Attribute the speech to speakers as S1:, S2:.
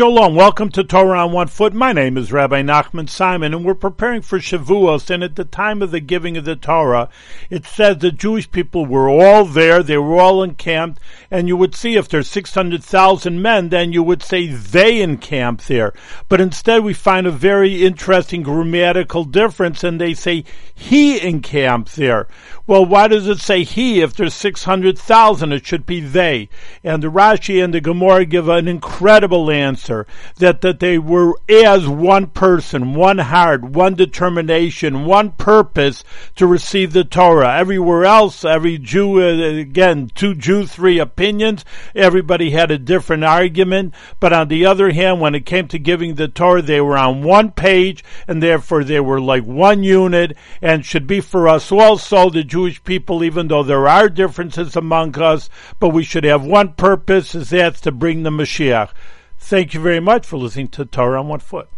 S1: Shalom, welcome to Torah on One Foot. My name is Rabbi Nachman Simon, and we're preparing for Shavuos. And at the time of the giving of the Torah, it says the Jewish people were all there, they were all encamped, and you would see if there's 600,000 men, then you would say they encamped there. But instead, we find a very interesting grammatical difference, and they say he encamped there. Well, why does it say he if there's 600,000? It should be they. And the Rashi and the Gemara give an incredible answer that, that they were as one person, one heart, one determination, one purpose to receive the Torah. Everywhere else, every Jew, uh, again, two Jew, three opinions. Everybody had a different argument. But on the other hand, when it came to giving the Torah, they were on one page and therefore they were like one unit and should be for us also, the Jewish people, even though there are differences among us, but we should have one purpose, is that's to bring the Mashiach. Thank you very much for listening to Torah on One Foot.